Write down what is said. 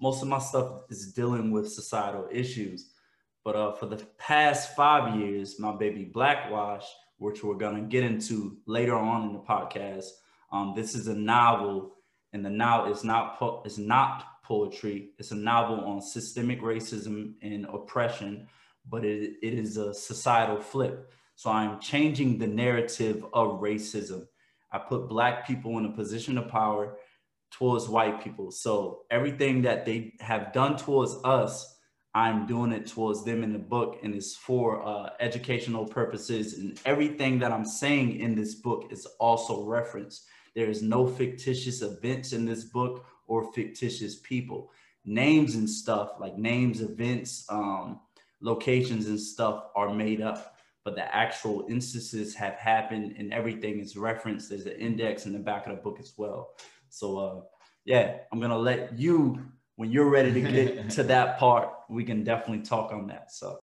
most of my stuff is dealing with societal issues. But uh, for the past five years, my baby Blackwash, which we're gonna get into later on in the podcast, um, this is a novel, and the novel is not po- is not poetry. It's a novel on systemic racism and oppression, but it, it is a societal flip. So I'm changing the narrative of racism. I put Black people in a position of power towards white people. So everything that they have done towards us, I'm doing it towards them in the book, and it's for uh, educational purposes. And everything that I'm saying in this book is also referenced. There is no fictitious events in this book or fictitious people. Names and stuff like names, events, um, locations, and stuff are made up but the actual instances have happened and everything is referenced. There's an index in the back of the book as well. So uh, yeah, I'm gonna let you when you're ready to get to that part, we can definitely talk on that. So